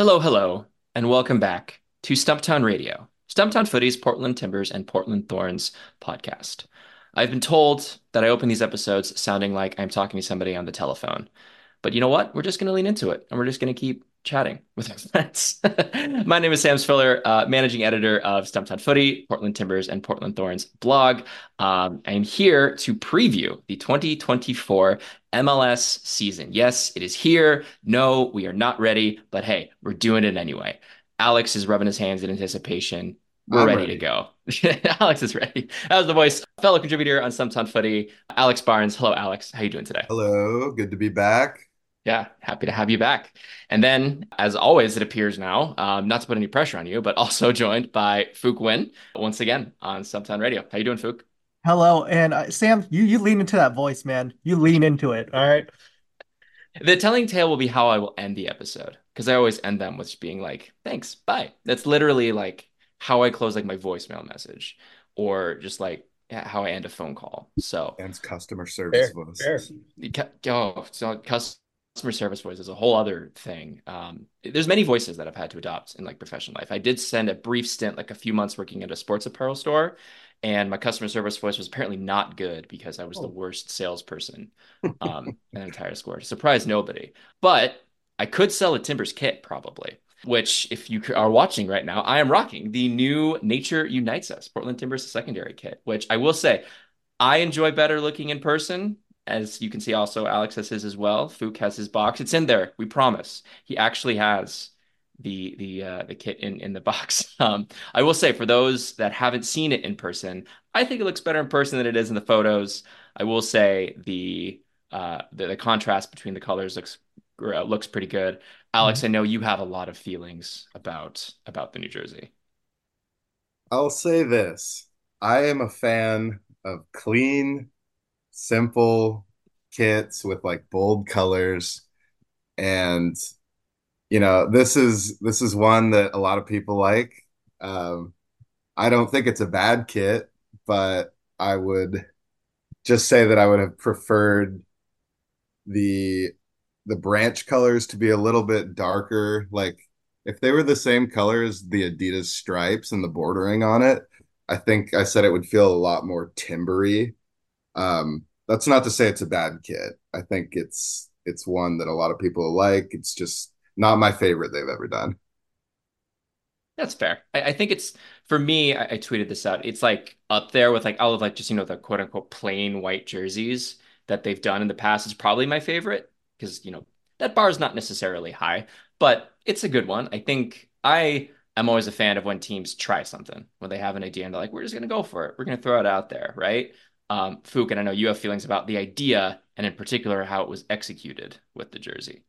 Hello, hello, and welcome back to Stumptown Radio, Stumptown Footy's Portland Timbers and Portland Thorns podcast. I've been told that I open these episodes sounding like I'm talking to somebody on the telephone. But you know what? We're just going to lean into it and we're just going to keep chatting with our friends. My name is Sam Spiller, uh, managing editor of Stumptown Footy, Portland Timbers, and Portland Thorns blog. Um, I'm here to preview the 2024 MLS season. Yes, it is here. No, we are not ready, but hey, we're doing it anyway. Alex is rubbing his hands in anticipation. We're ready, ready, to go. Alex is ready. That was the voice, fellow contributor on Stumptown Footy, Alex Barnes. Hello, Alex. How are you doing today? Hello. Good to be back. Yeah, happy to have you back. And then, as always, it appears now, um, not to put any pressure on you, but also joined by Phuc Nguyen once again on Stumptown Radio. How you doing, Phuc? Hello, and uh, Sam, you you lean into that voice, man. You lean into it. All right. The telling tale will be how I will end the episode because I always end them with being like, "Thanks, bye." That's literally like how I close like my voicemail message, or just like how I end a phone call. So and customer service fair, voice. Fair. Oh, so customer customer service voice is a whole other thing. Um, there's many voices that I've had to adopt in like professional life. I did spend a brief stint, like a few months, working at a sports apparel store, and my customer service voice was apparently not good because I was oh. the worst salesperson um, in the entire score. Surprise nobody, but I could sell a Timbers kit probably. Which, if you are watching right now, I am rocking the new Nature Unites Us Portland Timbers secondary kit. Which I will say, I enjoy better looking in person as you can see, also Alex has his as well. Phuc has his box. It's in there. We promise. He actually has the the uh, the kit in in the box. Um, I will say for those that haven't seen it in person, I think it looks better in person than it is in the photos. I will say the uh, the, the contrast between the colors looks uh, looks pretty good. Alex, mm-hmm. I know you have a lot of feelings about about the New Jersey. I'll say this: I am a fan of clean simple kits with like bold colors. And you know this is this is one that a lot of people like. Um i don't think it's a bad kit but i would just say that i would have preferred the the branch colors to be a little bit darker. Like if they were the same color as the adidas stripes and the bordering on it i think i said it would feel a lot more timbery um that's not to say it's a bad kit. I think it's it's one that a lot of people like. It's just not my favorite they've ever done. That's fair. I, I think it's for me. I, I, tweeted this out. It's like up there with like all of like just you know the quote unquote plain white jerseys that they've done in the past. It's probably my favorite because you know that bar is not necessarily high, but it's a good one. I think I am always a fan of when teams try something when they have an idea and they're like, we're just gonna go for it. We're gonna throw it out there, right? Um, Phuc, and I know you have feelings about the idea and in particular how it was executed with the jersey.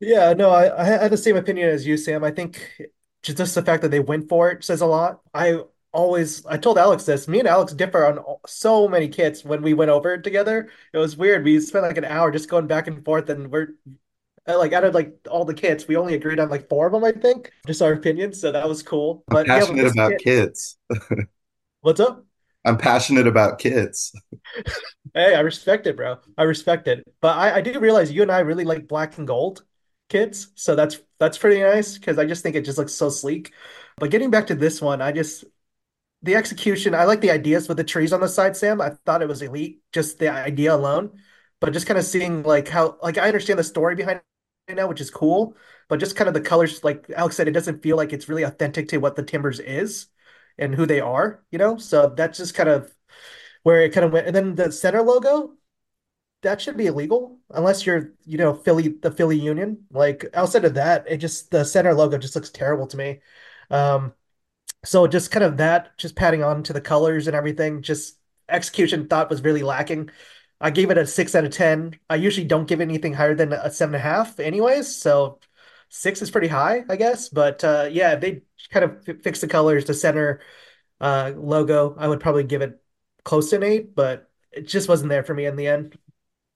Yeah, no, I, I had the same opinion as you, Sam. I think just the fact that they went for it says a lot. I always, I told Alex this. Me and Alex differ on so many kits when we went over it together. It was weird. We spent like an hour just going back and forth, and we're uh, like out of like all the kits, we only agreed on like four of them, I think, just our opinions. So that was cool. I'm but passionate yeah, about kit, kids. what's up? I'm passionate about kids. hey, I respect it, bro. I respect it. But I, I do realize you and I really like black and gold kids, so that's that's pretty nice because I just think it just looks so sleek. But getting back to this one, I just the execution. I like the ideas with the trees on the side, Sam. I thought it was elite, just the idea alone. But just kind of seeing like how like I understand the story behind it now, which is cool. But just kind of the colors, like Alex said, it doesn't feel like it's really authentic to what the Timbers is and who they are, you know? So that's just kind of where it kind of went. And then the center logo, that should be illegal unless you're, you know, Philly, the Philly Union. Like outside of that, it just, the center logo just looks terrible to me. Um, so just kind of that, just padding on to the colors and everything, just execution thought was really lacking. I gave it a six out of 10. I usually don't give anything higher than a seven and a half anyways. So six is pretty high, I guess. But uh, yeah, they kind of fix the colors, the center uh, logo. I would probably give it close to an eight, but it just wasn't there for me in the end.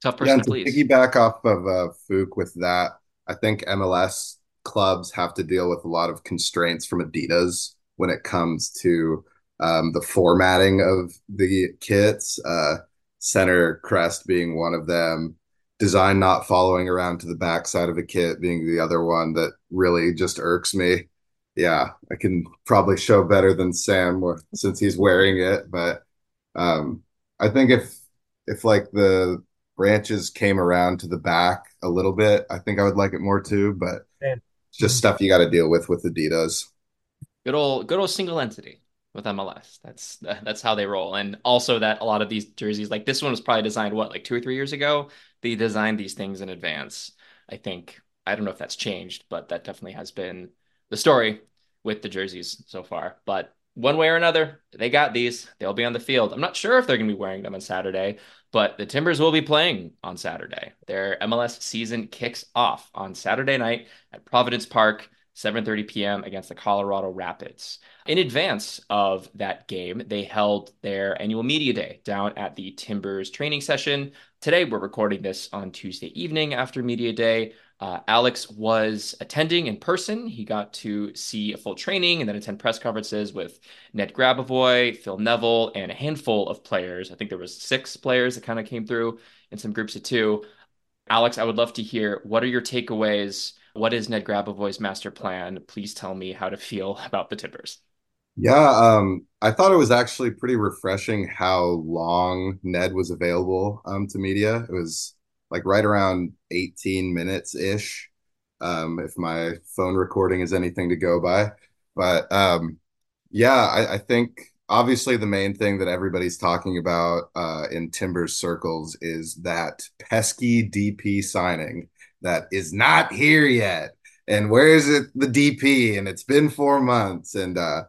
Tough person, yeah, to please. piggyback off of uh, Phuc with that, I think MLS clubs have to deal with a lot of constraints from Adidas when it comes to um, the formatting of the kits. Uh, center crest being one of them design not following around to the backside of a kit being the other one that really just irks me. Yeah, I can probably show better than Sam since he's wearing it, but um, I think if if like the branches came around to the back a little bit, I think I would like it more too. But Man. it's just stuff you got to deal with with Adidas. Good old good old single entity with MLS. That's that's how they roll. And also that a lot of these jerseys, like this one was probably designed what, like two or three years ago. They designed these things in advance. I think I don't know if that's changed, but that definitely has been the story with the jerseys so far. But one way or another, they got these. They'll be on the field. I'm not sure if they're going to be wearing them on Saturday, but the Timbers will be playing on Saturday. Their MLS season kicks off on Saturday night at Providence Park. 7:30 p.m. against the Colorado Rapids. In advance of that game, they held their annual media day down at the Timbers training session. Today, we're recording this on Tuesday evening after media day. Uh, Alex was attending in person. He got to see a full training and then attend press conferences with Ned Grabavoy, Phil Neville, and a handful of players. I think there was six players that kind of came through in some groups of two. Alex, I would love to hear what are your takeaways? What is Ned Grabavoy's master plan? Please tell me how to feel about the Timbers. Yeah, um, I thought it was actually pretty refreshing how long Ned was available um, to media. It was like right around 18 minutes ish, um, if my phone recording is anything to go by. But um, yeah, I, I, think obviously the main thing that everybody's talking about uh, in Timbers circles is that pesky DP signing that is not here yet. And where is it, the DP? And it's been four months. And uh,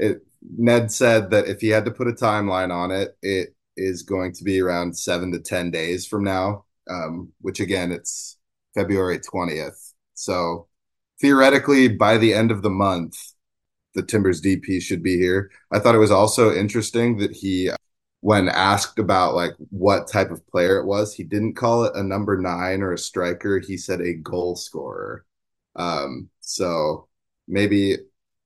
it, Ned said that if he had to put a timeline on it, it is going to be around seven to 10 days from now um, which again, it's February 20th. So theoretically, by the end of the month, the Timbers DP should be here. I thought it was also interesting that he, when asked about like what type of player it was, he didn't call it a number nine or a striker. He said a goal scorer. Um, so maybe,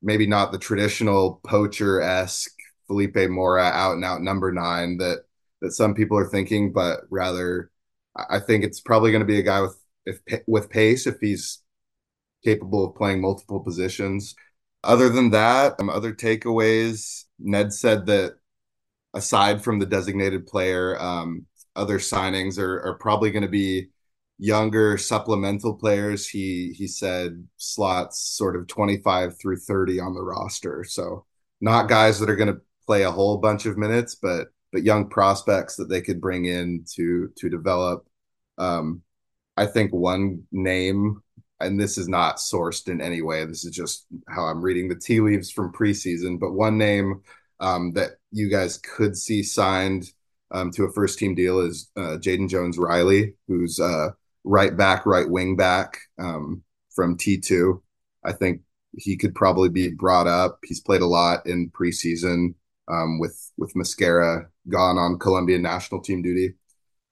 maybe not the traditional poacher esque Felipe Mora out and out number nine that that some people are thinking, but rather I think it's probably going to be a guy with if with pace if he's capable of playing multiple positions. Other than that, um, other takeaways. Ned said that aside from the designated player, um, other signings are, are probably going to be younger supplemental players. He he said slots sort of 25 through 30 on the roster. So not guys that are going to play a whole bunch of minutes, but but young prospects that they could bring in to to develop. Um, I think one name, and this is not sourced in any way. This is just how I'm reading the tea leaves from preseason. But one name um, that you guys could see signed um, to a first team deal is uh, Jaden Jones Riley, who's uh, right back, right wing back um, from T2. I think he could probably be brought up. He's played a lot in preseason um, with with Mosquera gone on Colombian national team duty.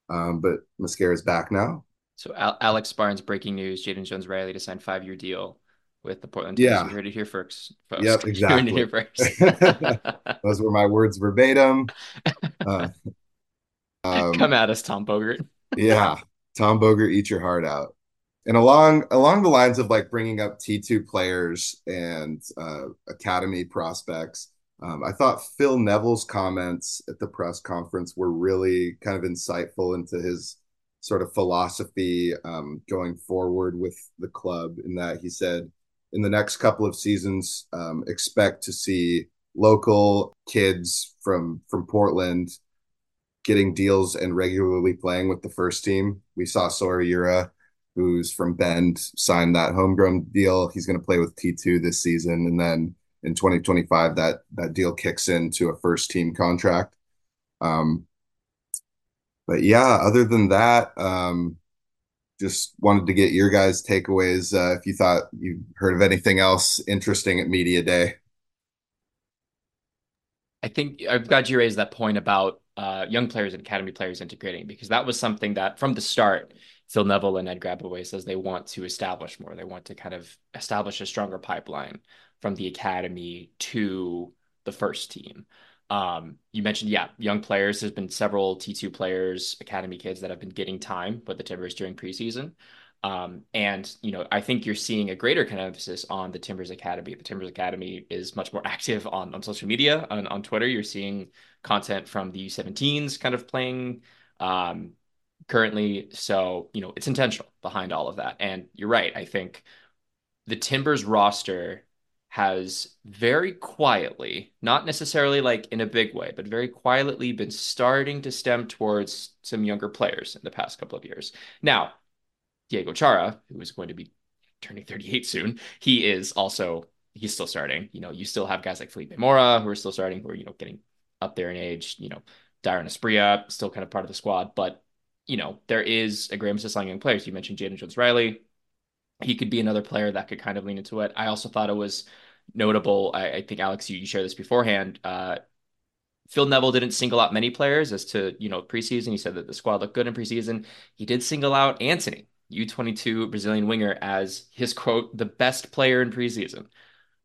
Um, but Mosquera's back now. So Al- Alex Barnes breaking news: Jaden Jones Riley to sign five year deal with the Portland. Yeah, you heard it here first. Folks. Yep, exactly. here first. Those were my words verbatim. Uh, um, Come at us, Tom Bogert. yeah, Tom Bogert, eat your heart out. And along along the lines of like bringing up T two players and uh, academy prospects, um, I thought Phil Neville's comments at the press conference were really kind of insightful into his sort of philosophy um, going forward with the club. In that he said, in the next couple of seasons, um, expect to see local kids from from Portland getting deals and regularly playing with the first team. We saw Sawyer who's from Bend, sign that homegrown deal. He's going to play with T2 this season, and then in 2025 that that deal kicks into a first team contract. Um, but yeah, other than that, um, just wanted to get your guys' takeaways. Uh, if you thought you heard of anything else interesting at media day. I think I'm glad you raised that point about uh, young players and academy players integrating because that was something that from the start, Phil Neville and Ned Grabavoy says they want to establish more. They want to kind of establish a stronger pipeline from the academy to the first team. Um, you mentioned, yeah, young players. There's been several T2 players, academy kids that have been getting time with the Timbers during preseason. Um, and you know, I think you're seeing a greater kind of emphasis on the Timbers Academy. The Timbers Academy is much more active on, on social media, on, on Twitter. You're seeing content from the U17s kind of playing um, currently. So, you know, it's intentional behind all of that. And you're right. I think the Timbers roster has very quietly, not necessarily like in a big way, but very quietly been starting to stem towards some younger players in the past couple of years. Now, Diego Chara, who is going to be turning 38 soon, he is also he's still starting. You know, you still have guys like Felipe Mora who are still starting, who are, you know, getting up there in age, you know, Dairon Asprilla, still kind of part of the squad. But, you know, there is a great emphasis on young players. You mentioned Jaden Jones Riley. He could be another player that could kind of lean into it. I also thought it was notable. I, I think, Alex, you, you shared this beforehand. Uh, Phil Neville didn't single out many players as to, you know, preseason. He said that the squad looked good in preseason. He did single out Antony, U22 Brazilian winger as his quote, the best player in preseason,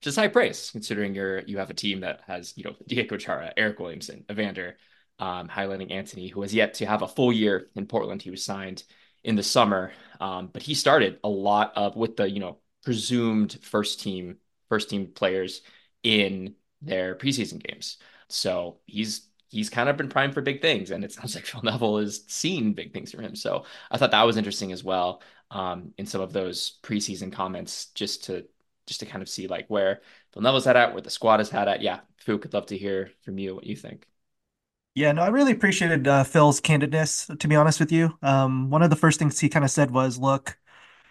is high praise considering you're you have a team that has, you know, Diego Chara, Eric Williamson, Evander, um, highlighting Antony, who has yet to have a full year in Portland. He was signed in the summer, um, but he started a lot of with the, you know, presumed first team, first team players in their preseason games. So he's he's kind of been primed for big things, and it sounds like Phil Neville has seen big things from him. So I thought that was interesting as well um, in some of those preseason comments, just to just to kind of see like where Neville's had at, where the squad is had at. Yeah, Phuc, could love to hear from you what you think. Yeah, no, I really appreciated uh, Phil's candidness, to be honest with you. Um, one of the first things he kind of said was, look,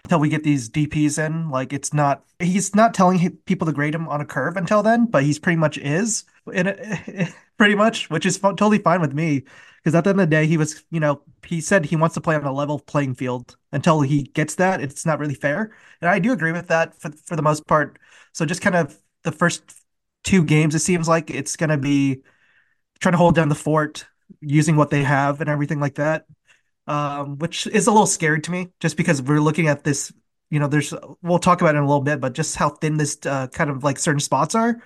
until we get these DPs in. Like it's not he's not telling people to grade him on a curve until then, but he's pretty much is in it, pretty much, which is totally fine with me because at the end of the day, he was you know he said he wants to play on a level playing field. Until he gets that, it's not really fair, and I do agree with that for for the most part. So just kind of the first two games, it seems like it's to be trying to hold down the fort using what they have and everything like that um, which is a little scary to me, just because we're looking at this. You know, there's we'll talk about it in a little bit, but just how thin this uh, kind of like certain spots are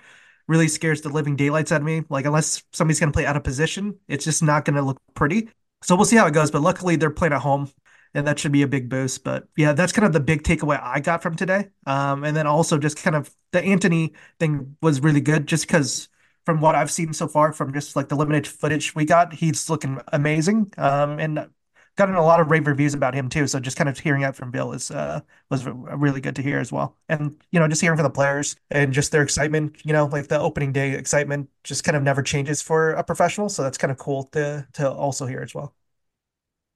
really scares the living daylights out of me. Like unless somebody's gonna play out of position, it's just not gonna look pretty. So we'll see how it goes. But luckily, they're playing at home, and that should be a big boost. But yeah, that's kind of the big takeaway I got from today. Um, and then also just kind of the Antony thing was really good, just because from what I've seen so far, from just like the limited footage we got, he's looking amazing. Um, and gotten a lot of rave reviews about him too. So just kind of hearing that from Bill is uh, was really good to hear as well. And you know, just hearing from the players and just their excitement, you know, like the opening day excitement just kind of never changes for a professional. So that's kind of cool to to also hear as well.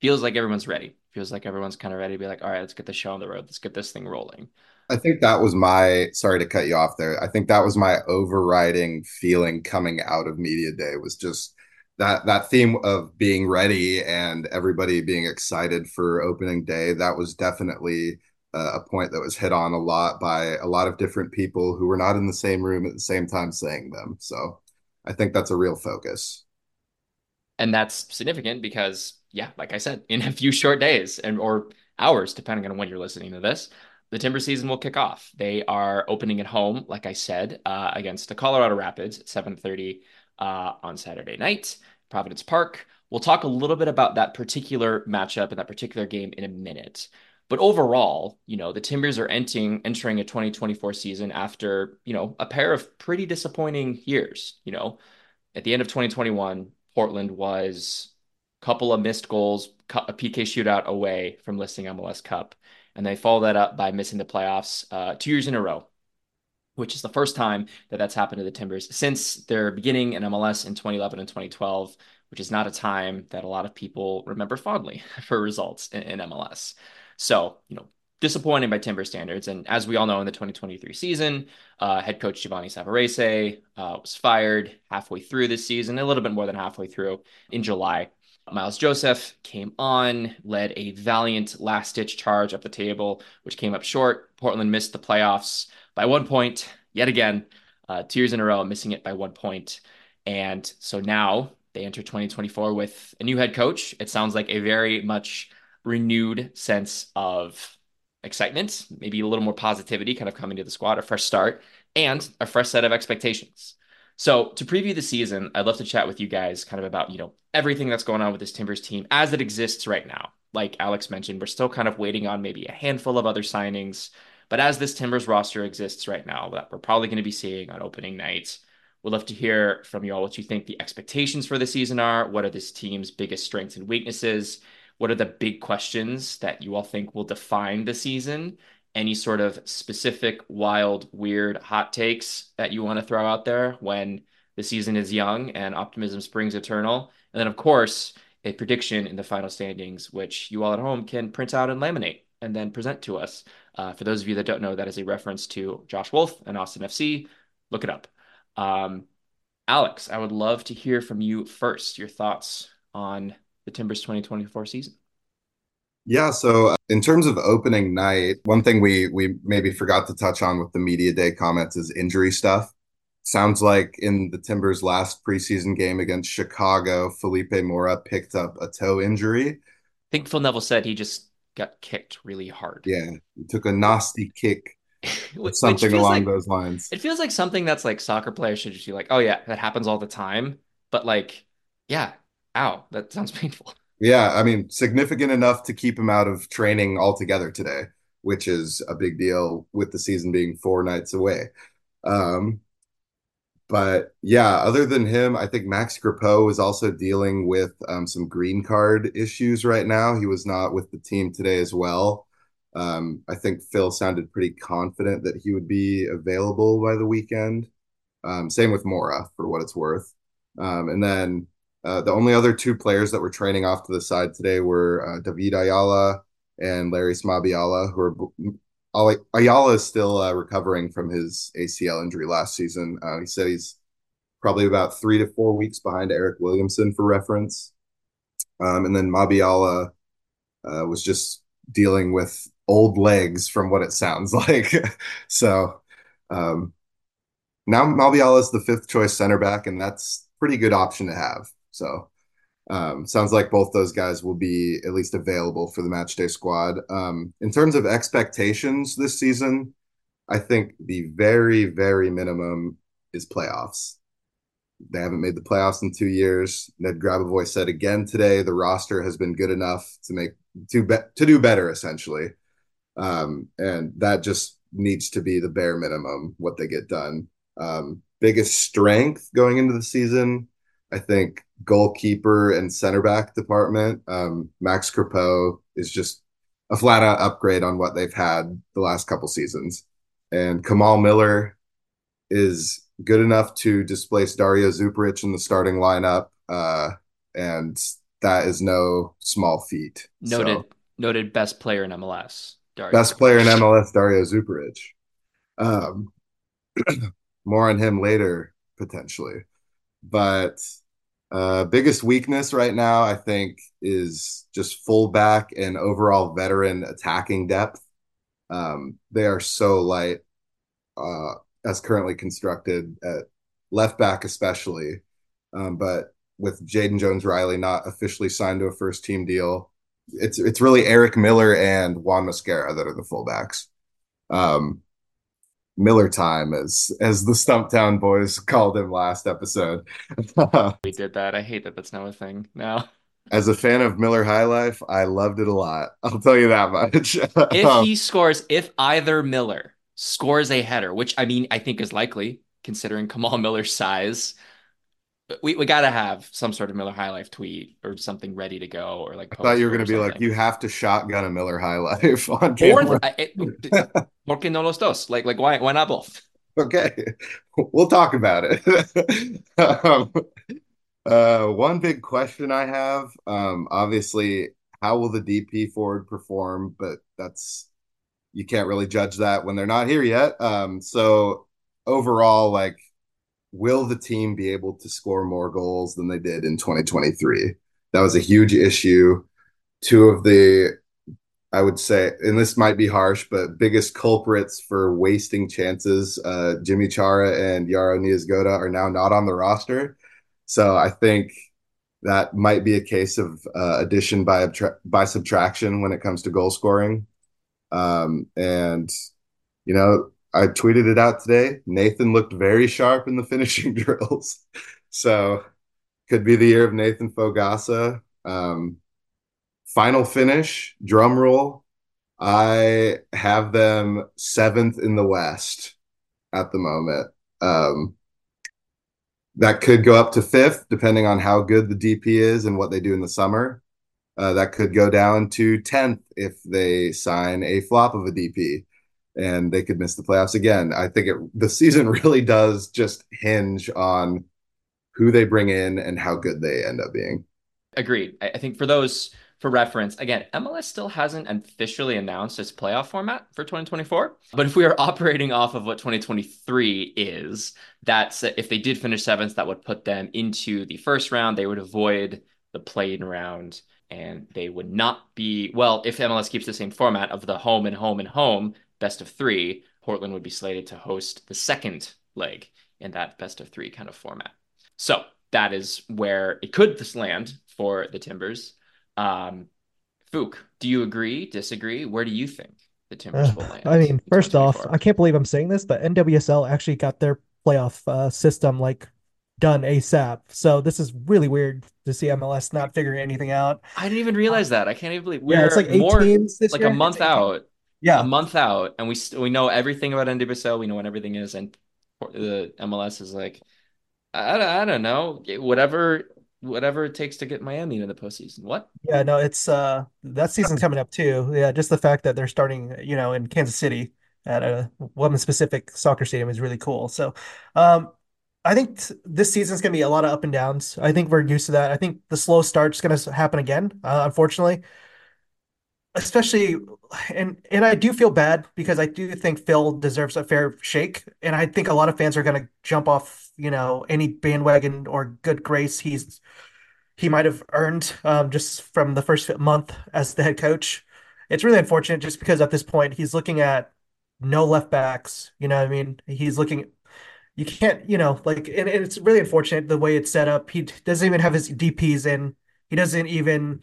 Feels like everyone's ready. Feels like everyone's kind of ready to be like, all right, let's get the show on the road. Let's get this thing rolling. I think that was my sorry to cut you off there. I think that was my overriding feeling coming out of media day was just that that theme of being ready and everybody being excited for opening day that was definitely uh, a point that was hit on a lot by a lot of different people who were not in the same room at the same time saying them. So i think that's a real focus. And that's significant because yeah like i said in a few short days and or hours depending on when you're listening to this the timber season will kick off. They are opening at home like i said uh, against the colorado rapids at 7.30 uh, on Saturday night, Providence Park. We'll talk a little bit about that particular matchup and that particular game in a minute. But overall, you know, the Timbers are entering entering a 2024 season after, you know, a pair of pretty disappointing years. You know, at the end of 2021, Portland was a couple of missed goals, a PK shootout away from listing MLS Cup. And they follow that up by missing the playoffs uh, two years in a row which is the first time that that's happened to the Timbers since their beginning in MLS in 2011 and 2012, which is not a time that a lot of people remember fondly for results in, in MLS. So, you know, disappointing by Timber standards. And as we all know, in the 2023 season, uh, head coach Giovanni Savarese uh, was fired halfway through this season, a little bit more than halfway through in July. Miles Joseph came on, led a valiant last ditch charge up the table, which came up short. Portland missed the playoffs by one point yet again, uh, two years in a row, missing it by one point. And so now they enter 2024 with a new head coach. It sounds like a very much renewed sense of excitement, maybe a little more positivity kind of coming to the squad, a fresh start, and a fresh set of expectations. So to preview the season, I'd love to chat with you guys kind of about, you know, everything that's going on with this Timbers team as it exists right now. Like Alex mentioned, we're still kind of waiting on maybe a handful of other signings. But as this Timbers roster exists right now, that we're probably going to be seeing on opening night, we'd love to hear from you all what you think the expectations for the season are. What are this team's biggest strengths and weaknesses? What are the big questions that you all think will define the season? any sort of specific, wild, weird hot takes that you want to throw out there when the season is young and optimism springs eternal. And then, of course, a prediction in the final standings, which you all at home can print out and laminate and then present to us. Uh, for those of you that don't know, that is a reference to Josh Wolff and Austin FC. Look it up. Um, Alex, I would love to hear from you first. Your thoughts on the Timbers 2024 season. Yeah, so uh, in terms of opening night, one thing we we maybe forgot to touch on with the media day comments is injury stuff. Sounds like in the Timbers' last preseason game against Chicago, Felipe Mora picked up a toe injury. I think Phil Neville said he just got kicked really hard. Yeah, he took a nasty kick. something along like, those lines. It feels like something that's like soccer players should just be like, oh yeah, that happens all the time. But like, yeah, ow, that sounds painful. Yeah, I mean, significant enough to keep him out of training altogether today, which is a big deal with the season being four nights away. Um, but yeah, other than him, I think Max Crépeau is also dealing with um, some green card issues right now. He was not with the team today as well. Um, I think Phil sounded pretty confident that he would be available by the weekend. Um, same with Mora, for what it's worth. Um, and then uh, the only other two players that were training off to the side today were uh, David Ayala and Larry Mabiala, who are Ayala is still uh, recovering from his ACL injury last season. Uh, he said he's probably about three to four weeks behind Eric Williamson for reference. Um, and then Mabiala uh, was just dealing with old legs from what it sounds like. so um, now Mabiala is the fifth choice center back, and that's pretty good option to have. So um, sounds like both those guys will be at least available for the match day squad. Um, in terms of expectations this season, I think the very, very minimum is playoffs. They haven't made the playoffs in two years. Ned Grabavoy said again today the roster has been good enough to make to be, to do better essentially, um, and that just needs to be the bare minimum what they get done. Um, biggest strength going into the season, I think goalkeeper and center back department. Um, Max Crépeau is just a flat out upgrade on what they've had the last couple seasons. And Kamal Miller is good enough to displace Dario Zuparic in the starting lineup. Uh, and that is no small feat. Noted, so, noted best player in MLS. Dario best player in MLS, Dario Zuparic. Um, more on him later, potentially. But uh, biggest weakness right now, I think, is just fullback and overall veteran attacking depth. Um, they are so light uh, as currently constructed at left back, especially. Um, but with Jaden Jones Riley not officially signed to a first team deal, it's it's really Eric Miller and Juan Mosquera that are the fullbacks. Um, Miller time, as as the Stumptown boys called him last episode. we did that. I hate that that's now a thing now. As a fan of Miller High Life, I loved it a lot. I'll tell you that much. if he scores, if either Miller scores a header, which I mean I think is likely considering Kamal Miller's size, we, we got to have some sort of Miller High Life tweet or something ready to go or like. I thought you were going to be like, you have to shotgun a Miller High Life on camera. Or, it, porque no los dos? Like, like why, why not both? Okay, we'll talk about it. um, uh, one big question I have, um, obviously, how will the DP forward perform? But that's you can't really judge that when they're not here yet. Um, so overall, like will the team be able to score more goals than they did in 2023? That was a huge issue. Two of the, I would say, and this might be harsh, but biggest culprits for wasting chances, uh, Yimmi Chara and Yaro Niezgoda are now not on the roster. So I think that might be a case of uh, addition by by subtraction when it comes to goal scoring. Um, and you know, I tweeted it out today. Nathan looked very sharp in the finishing drills. So could be the year of Nathan Fogaça. Um, final finish, drum roll. I have them seventh in the West at the moment. Um, that could go up to fifth, depending on how good the DP is and what they do in the summer. Uh, that could go down to 10th if they sign a flop of a DP and they could miss the playoffs again. I think it, the season really does just hinge on who they bring in and how good they end up being. Agreed. I think for those for reference, again, MLS still hasn't officially announced its playoff format for 2024. But if we are operating off of what 2023 is, that's if they did finish seventh, that would put them into the first round. They would avoid the play-in round and they would not be well if MLS keeps the same format of the home and home and home best of three. Portland would be slated to host the second leg in that best of three kind of format. So that is where it could land for the Timbers. Um, Phuc, do you agree? Disagree? Where do you think the Timbers uh, will land? I mean, first off, I can't believe I'm saying this, but NWSL actually got their playoff uh, system like done ASAP. So this is really weird to see MLS not figuring anything out. I didn't even realize that. I can't even believe we're yeah, it's like eight more, teams like year. a month out. Yeah, a month out, and we we know everything about NWSL. We know what everything is, and the MLS is like, I, I don't know, whatever whatever it takes to get Miami into the postseason. What? Yeah, no, it's uh that season's coming up too. Yeah, just the fact that they're starting, you know, in Kansas City at a women's specific soccer stadium is really cool. So, um, I think t- this season's gonna be a lot of up and downs. I think we're used to that. I think the slow start's gonna happen again, uh, unfortunately. Especially, and and I do feel bad because I do think Phil deserves a fair shake, and I think a lot of fans are gonna jump off, you know, any bandwagon or good grace he's he might have earned um, just from the first month as the head coach. It's really unfortunate just because at this point he's looking at no left backs. You know, I mean, he's looking. You can't, you know, like, and, and it's really unfortunate the way it's set up. He doesn't even have his DPS in. He doesn't even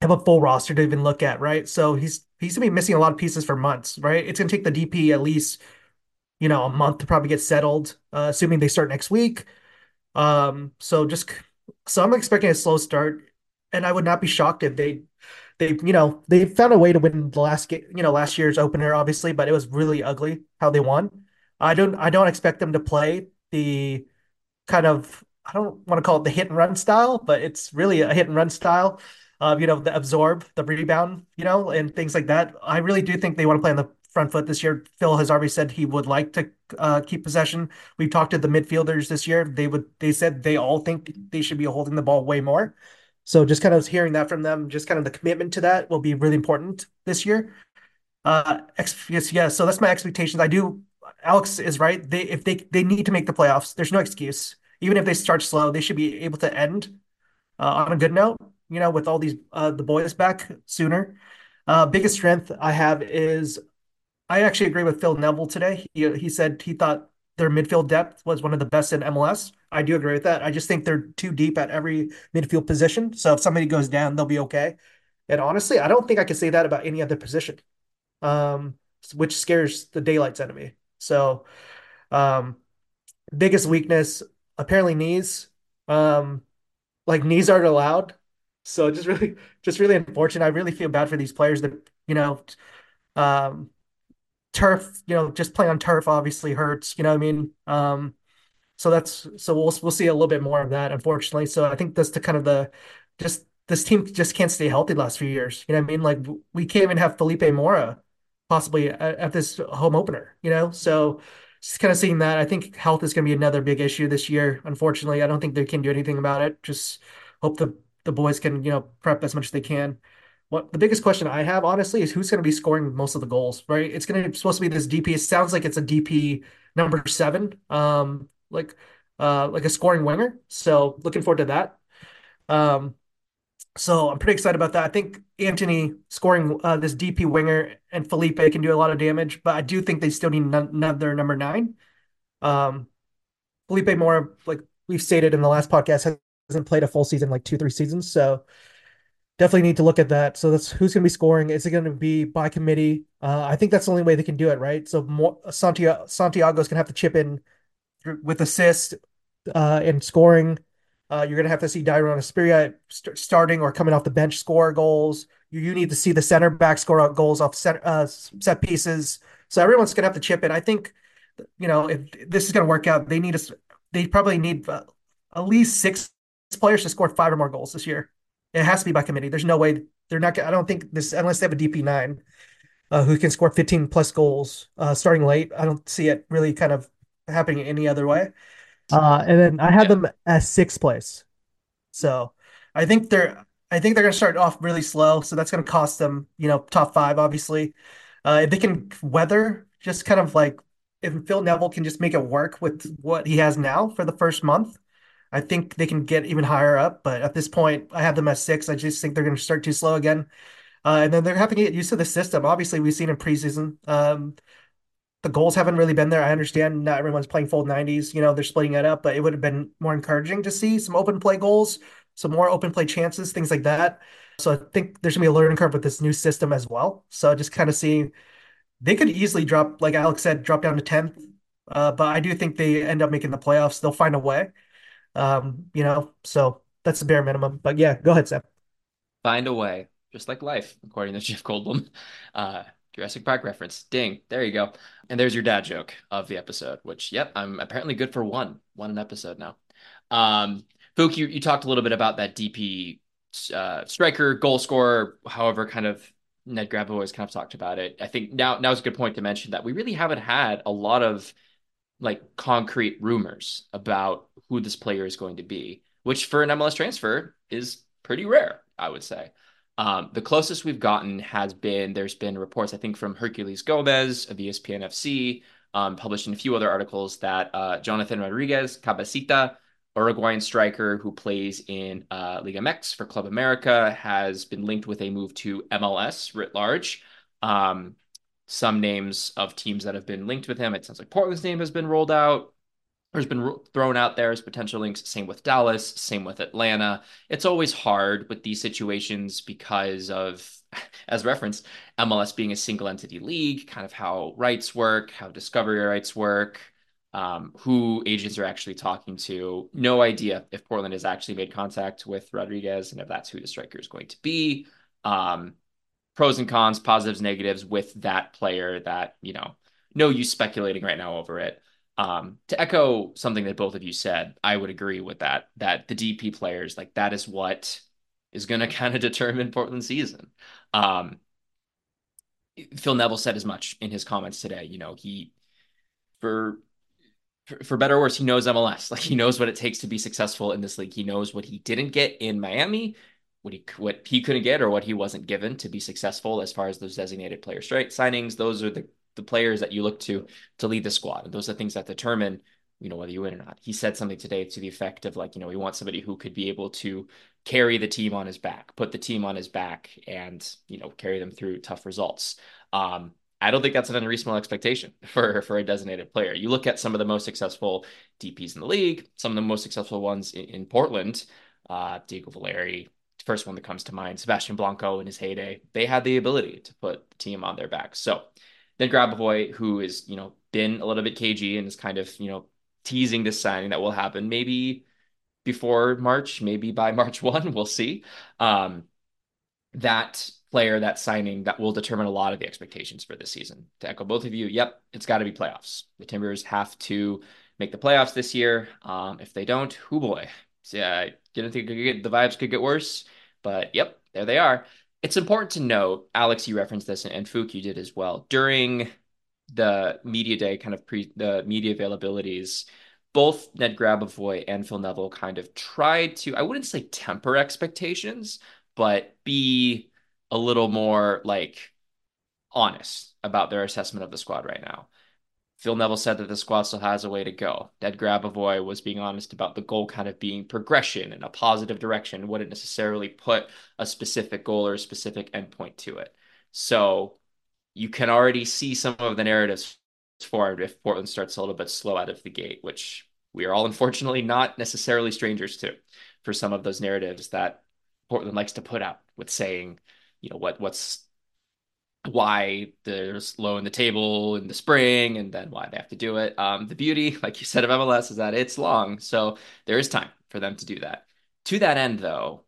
have a full roster to even look at, right? So he's he's gonna be missing a lot of pieces for months, right? It's gonna take the DP at least, you know, a month to probably get settled, uh, assuming they start next week. Um, so just so I'm expecting a slow start, and I would not be shocked if they they you know they found a way to win the last game, you know last year's opener obviously, but it was really ugly how they won. I don't I don't expect them to play the kind of I don't want to call it the hit and run style, but it's really a hit and run style. Uh, you know, the absorb, the rebound, you know, and things like that. I really do think they want to play on the front foot this year. Phil has already said he would like to uh, keep possession. We've talked to the midfielders this year. They would they said they all think they should be holding the ball way more. So just kind of hearing that from them, just kind of the commitment to that will be really important this year. Uh, yes, yeah. So that's my expectations. I do. Alex is right. They if they they need to make the playoffs, there's no excuse. Even if they start slow, they should be able to end uh, on a good note. You know, with all these uh, the boys back sooner. Uh, biggest strength I have is I actually agree with Phil Neville today. He, he said he thought their midfield depth was one of the best in MLS. I do agree with that. I just think they're too deep at every midfield position. So if somebody goes down, they'll be okay. And honestly, I don't think I can say that about any other position, um, which scares the daylights out of me. So, um, biggest weakness apparently knees. Um, like knees aren't allowed. So just really, just really unfortunate. I really feel bad for these players that you know, um, turf, you know, just playing on turf obviously hurts, you know I mean? Um, so that's so we'll we'll see a little bit more of that, unfortunately. So I think that's the kind of the just this team just can't stay healthy the last few years. You know I mean? Like we can't even have Felipe Mora possibly at, at this home opener, you know? So just kind of seeing that. I think health is going to be another big issue this year. Unfortunately, I don't think they can do anything about it. Just hope the the boys can, you know, prep as much as they can what the biggest question I have, honestly, is who's going to be scoring most of the goals, right? It's going to be supposed to be this DP. It sounds like it's a DP number seven, um, like uh, like a scoring winger. So looking forward to that. Um, so I'm pretty excited about that. I think Antony scoring uh, this DP winger and Felipe can do a lot of damage, but I do think they still need another number nine. Um, Felipe more like we've stated in the last podcast, hasn't played a full season, like two, three seasons. So definitely need to look at that. So that's who's going to be scoring. Is it going to be by committee? Uh, I think that's the only way they can do it, right? So more, Santiago Santiago's going to have to chip in with assist uh, and scoring. Uh, you're going to have to see Dairon Asprilla st- starting or coming off the bench score goals. You, you need to see the center back score out goals off set, uh, set pieces. So everyone's going to have to chip in. I think, you know, if this is going to work out, they need a, they probably need uh, at least six players to score five or more goals this year. It has to be by committee. There's no way they're not. I don't think this unless they have a DP nine uh, who can score 15 plus goals uh, starting late. I don't see it really kind of happening any other way. Uh, and then I have them as sixth place. So I think they're I think they're going to start off really slow. So that's going to cost them, you know, top five, obviously. Uh, if they can weather, just kind of like if Phil Neville can just make it work with what he has now for the first month, I think they can get even higher up. But at this point, I have them at six. I just think they're going to start too slow again. Uh, and then they're having to get used to the system. Obviously, we've seen in preseason. Um, the goals haven't really been there. I understand not everyone's playing full 90s. You know, they're splitting it up, but it would have been more encouraging to see some open play goals, some more open play chances, things like that. So I think there's gonna be a learning curve with this new system as well. So just kind of seeing they could easily drop, like Alex said, drop down to 10th. Uh, but I do think they end up making the playoffs. They'll find a way. Um, you know, so that's the bare minimum. But yeah, go ahead, Sam. Find a way, just like life, according to Jeff Goldblum. Uh, Jurassic Park reference. Ding. There you go. And there's your dad joke of the episode, which, yep, I'm apparently good for one, one an episode now. Um, Phuc, you, you talked a little bit about that DP uh, striker, goal scorer, however, kind of Ned Grabavoy has kind of talked about it. I think now now is a good point to mention that we really haven't had a lot of like concrete rumors about who this player is going to be, which for an MLS transfer is pretty rare, I would say. Um, the closest we've gotten has been there's been reports, I think, from Herculez Gomez of ESPN FC, um, published in a few other articles that uh, Jonathan Rodriguez Cabecita, Uruguayan striker who plays in uh, Liga MX for Club America, has been linked with a move to MLS writ large. Um, some names of teams that have been linked with him. It sounds like Portland's name has been rolled out has been thrown out there as potential links. Same with Dallas, same with Atlanta. It's always hard with these situations because of, as referenced, MLS being a single entity league, kind of how rights work, how discovery rights work, um, who agents are actually talking to. No idea if Portland has actually made contact with Rodriguez and if that's who the striker is going to be. Um, pros and cons, positives, negatives with that player that, you know, no use speculating right now over it. Um, to echo something that both of you said, I would agree with that. That the DP players, like that is what is going to kind of determine Portland season. Um, Phil Neville said as much in his comments today. You know, he for for better or worse, he knows MLS. Like he knows what it takes to be successful in this league. He knows what he didn't get in Miami, what he what he couldn't get or what he wasn't given to be successful as far as those designated player straight signings. Those are the the players that you look to to lead the squad. And those are things that determine, you know, whether you win or not. He said something today to the effect of like, you know, we want somebody who could be able to carry the team on his back, put the team on his back and, you know, carry them through tough results. Um, I don't think that's an unreasonable expectation for for a designated player. You look at some of the most successful DPs in the league, some of the most successful ones in, in Portland, uh, Diego Valeri, first one that comes to mind, Sebastian Blanco in his heyday. They had the ability to put the team on their back. So Ned Grabavoy, who is, you know, been a little bit cagey and is kind of, you know, teasing this signing that will happen maybe before March, maybe by March 1, we'll see. Um, that player, that signing, that will determine a lot of the expectations for this season. To echo both of you, yep, it's got to be playoffs. The Timbers have to make the playoffs this year. Um, if they don't, who boy, yeah, I didn't think get, the vibes could get worse, but yep, there they are. It's important to note, Alex, you referenced this, and Phuc, you did as well. During the media day, kind of pre the media availabilities, both Ned Grabavoy and Phil Neville kind of tried to, I wouldn't say temper expectations, but be a little more like honest about their assessment of the squad right now. Phil Neville said that the squad still has a way to go. Ned Grabavoy was being honest about the goal kind of being progression in a positive direction, wouldn't necessarily put a specific goal or a specific endpoint to it. So you can already see some of the narratives formed if Portland starts a little bit slow out of the gate, which we are all unfortunately not necessarily strangers to for some of those narratives that Portland likes to put out with saying, you know, what what's why there's low in the table in the spring and then why they have to do it. Um, the beauty, like you said, of MLS is that it's long. So there is time for them to do that. To that end, though,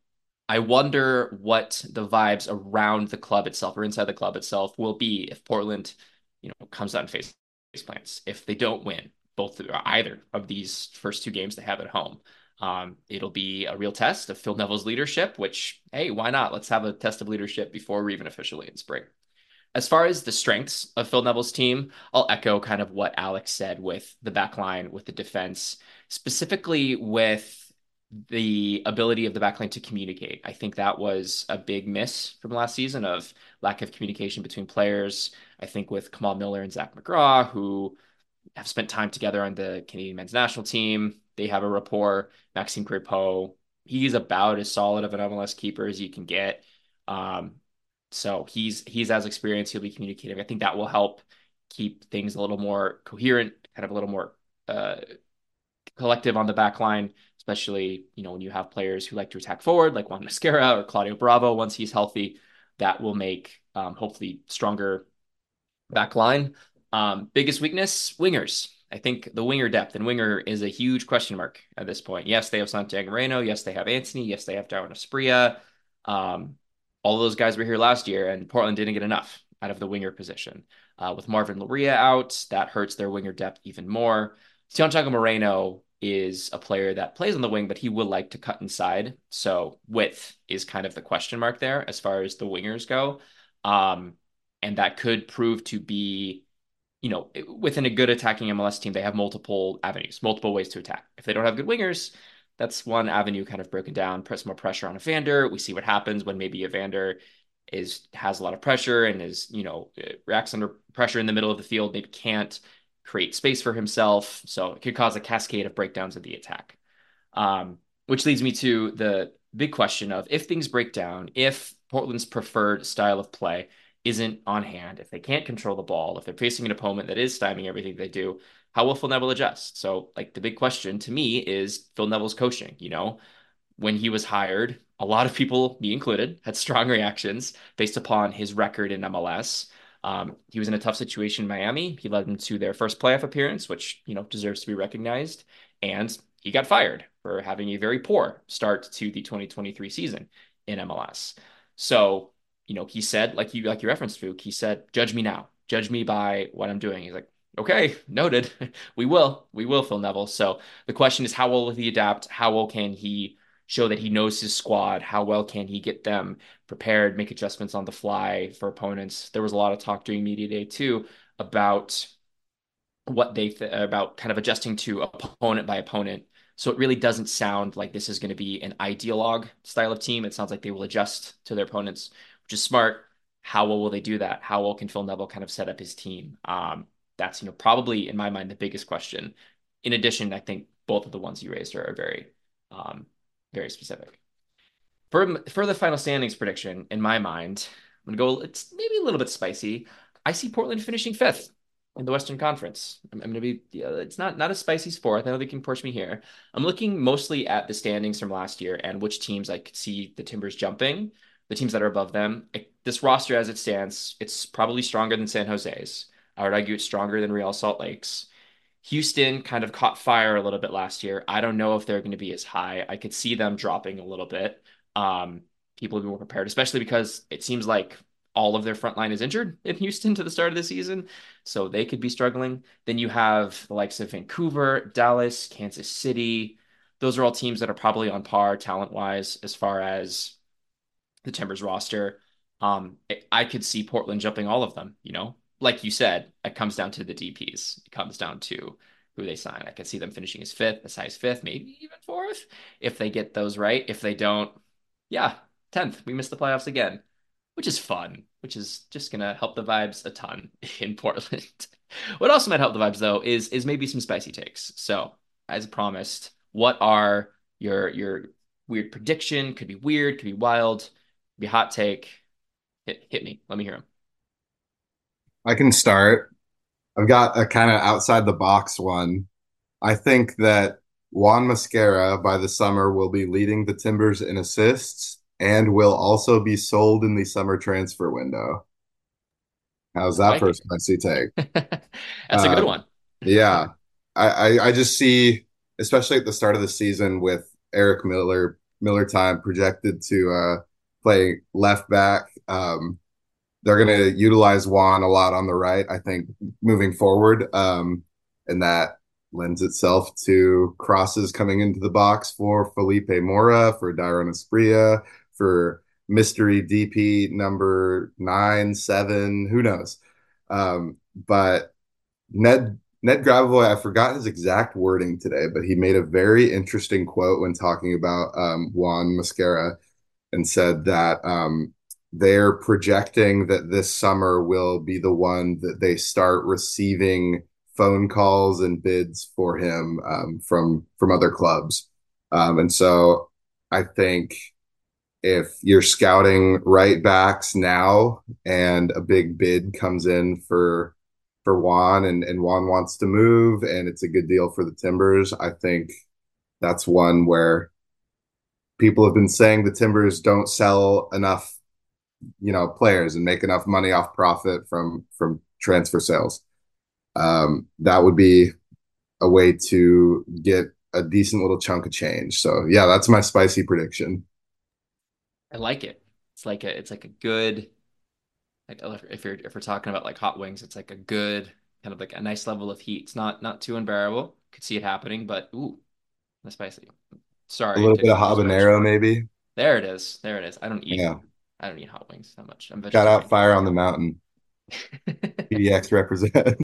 I wonder what the vibes around the club itself or inside the club itself will be if Portland, you know, comes out and faces plants. If they don't win both either of these first two games they have at home. Um, it'll be a real test of Phil Neville's leadership, which, hey, why not? Let's have a test of leadership before we're even officially in spring. As far as the strengths of Phil Neville's team, I'll echo kind of what Alex said with the back line, with the defense, specifically with the ability of the backline to communicate. I think that was a big miss from last season of lack of communication between players. I think with Kamal Miller and Zach McGraw, who have spent time together on the Canadian men's national team, they have a rapport. Maxime Crépeau, he's about as solid of an MLS keeper as you can get. Um, so he's he's as experienced. He'll be communicating. I think that will help keep things a little more coherent, kind of a little more uh, collective on the back line especially you know when you have players who like to attack forward, like Juan Mosquera or Claudio Bravo. Once he's healthy, that will make um, hopefully stronger back line. Um, biggest weakness: wingers. I think the winger depth and winger is a huge question mark at this point. Yes, they have Santiago Moreno. Yes, they have Antony. Yes, they have Dairon Asprilla. Um, all those guys were here last year, and Portland didn't get enough out of the winger position. Uh, with Marvin Loria out, that hurts their winger depth even more. Santiago Moreno is a player that plays on the wing, but he will like to cut inside. So width is kind of the question mark there as far as the wingers go. Um, and that could prove to be, you know, within a good attacking MLS team, they have multiple avenues, multiple ways to attack. If they don't have good wingers, that's one avenue kind of broken down, put some more pressure on Evander. We see what happens when maybe Evander is has a lot of pressure and is, you know, reacts under pressure in the middle of the field, maybe can't create space for himself. So it could cause a cascade of breakdowns of the attack. Um, which leads me to the big question of if things break down, if Portland's preferred style of play isn't on hand, if they can't control the ball, if they're facing an opponent that is stymieing everything they do, how will Phil Neville adjust? So, like, the big question to me is Phil Neville's coaching. You know, when he was hired, a lot of people, me included, had strong reactions based upon his record in MLS. Um, he was in a tough situation in Miami. He led them to their first playoff appearance, which you know deserves to be recognized. And he got fired for having a very poor start to the 2023 season in MLS. So you know he said, like you like you referenced, Phuc, he said, "Judge me now. Judge me by what I'm doing." He's like, "Okay, noted. we will. We will." Phil Neville. So the question is, how will he adapt? How well can he? show that he knows his squad. How well can he get them prepared, make adjustments on the fly for opponents? There was a lot of talk during media day too about what they th- about kind of adjusting to opponent by opponent. So it really doesn't sound like this is going to be an ideologue style of team. It sounds like they will adjust to their opponents, which is smart. How well will they do that? How well can Phil Neville kind of set up his team? Um, that's you know probably in my mind the biggest question. In addition, I think both of the ones you raised are, are very um, very specific. For for the final standings prediction, in my mind, I'm gonna go. It's maybe a little bit spicy. I see Portland finishing fifth in the Western Conference. I'm, I'm gonna be. Yeah, it's not not as spicy fourth. I know they can push me here. I'm looking mostly at the standings from last year and which teams I could see the Timbers jumping. The teams that are above them. This roster, as it stands, it's probably stronger than San Jose's. I would argue it's stronger than Real Salt Lakes. Houston kind of caught fire a little bit last year. I don't know if they're going to be as high. I could see them dropping a little bit. Um, people be more prepared, especially because it seems like all of their front line is injured in Houston to the start of the season. So they could be struggling. Then you have the likes of Vancouver, Dallas, Kansas City. Those are all teams that are probably on par talent wise as far as the Timbers roster. Um, I could see Portland jumping all of them, you know, like you said, it comes down to the DPs. It comes down to who they sign. I could see them finishing as fifth, as high as fifth, maybe even fourth if they get those right. If they don't, yeah, 10th. We miss the playoffs again, which is fun, which is just to help the vibes a ton in Portland. what also might help the vibes though is is maybe some spicy takes. So, as promised, what are your your weird prediction? Could be weird, could be wild, could be hot take. Hit hit me. Let me hear them. I can start. I've got a kind of outside the box one. I think that Juan Mosquera by the summer will be leading the Timbers in assists and will also be sold in the summer transfer window. How's that like for a spicy take? That's a good Um, one. yeah, I, I I just see, especially at the start of the season with Eric Miller Miller time projected to uh, play left back. Um, they're going to utilize Juan a lot on the right, I think, moving forward. Um, and that lends itself to crosses coming into the box for Felipe Mora, for Dairon Asprilla, for mystery DP number nine, seven, who knows? Um, but Ned Ned Grabavoy, I forgot his exact wording today, but he made a very interesting quote when talking about um, Juan Mosquera and said that um, they're projecting that this summer will be the one that they start receiving phone calls and bids for him um, from from other clubs. Um, and so I think if you're scouting right backs now and a big bid comes in for for Juan and, and Juan wants to move and it's a good deal for the Timbers, I think that's one where people have been saying the Timbers don't sell enough, you know, players and make enough money off profit from from transfer sales. Um, that would be a way to get a decent little chunk of change. So yeah, that's my spicy prediction. I like it. It's like a it's like a good like if you're if we're talking about like hot wings, it's like a good kind of like a nice level of heat. It's not not too unbearable. Could see it happening, but ooh, that's spicy. Sorry, a little bit of habanero, maybe. There it is. There it is. I don't eat Yeah. I don't eat hot wings that much. I'm Shout out. Fire on the Mountain. PDX represent.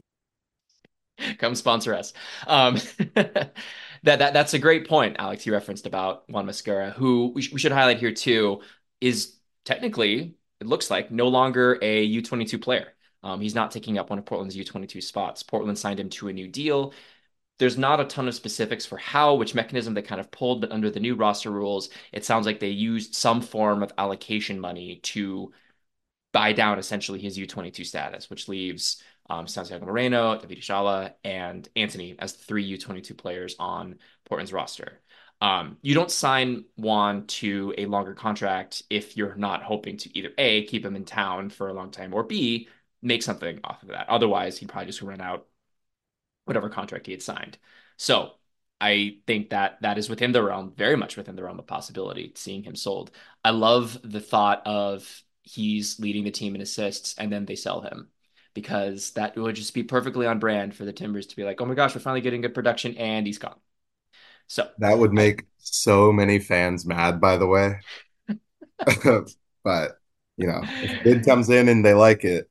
Come sponsor us. Um, that that that's a great point, Alex. You referenced about Juan Mosquera, who we, sh we should highlight here too, is technically it looks like no longer a U22 player. Um, he's not taking up one of Portland's U22 spots. Portland signed him to a new deal. There's not a ton of specifics for how, which mechanism they kind of pulled, but under the new roster rules, it sounds like they used some form of allocation money to buy down essentially his U22 status, which leaves um, Santiago Moreno, David Ayala, and Antony as the three U22 players on Portland's roster. Um, you don't sign Juan to a longer contract if you're not hoping to either A, keep him in town for a long time, or B, make something off of that. Otherwise, he'd probably just run out whatever contract he had signed. So I think that that is within the realm, very much within the realm of possibility, seeing him sold. I love the thought of he's leading the team in assists and then they sell him because that would just be perfectly on brand for the Timbers to be like, oh my gosh, we're finally getting good production and he's gone. So That would make so many fans mad, by the way. But, you know, if a bid comes in and they like it,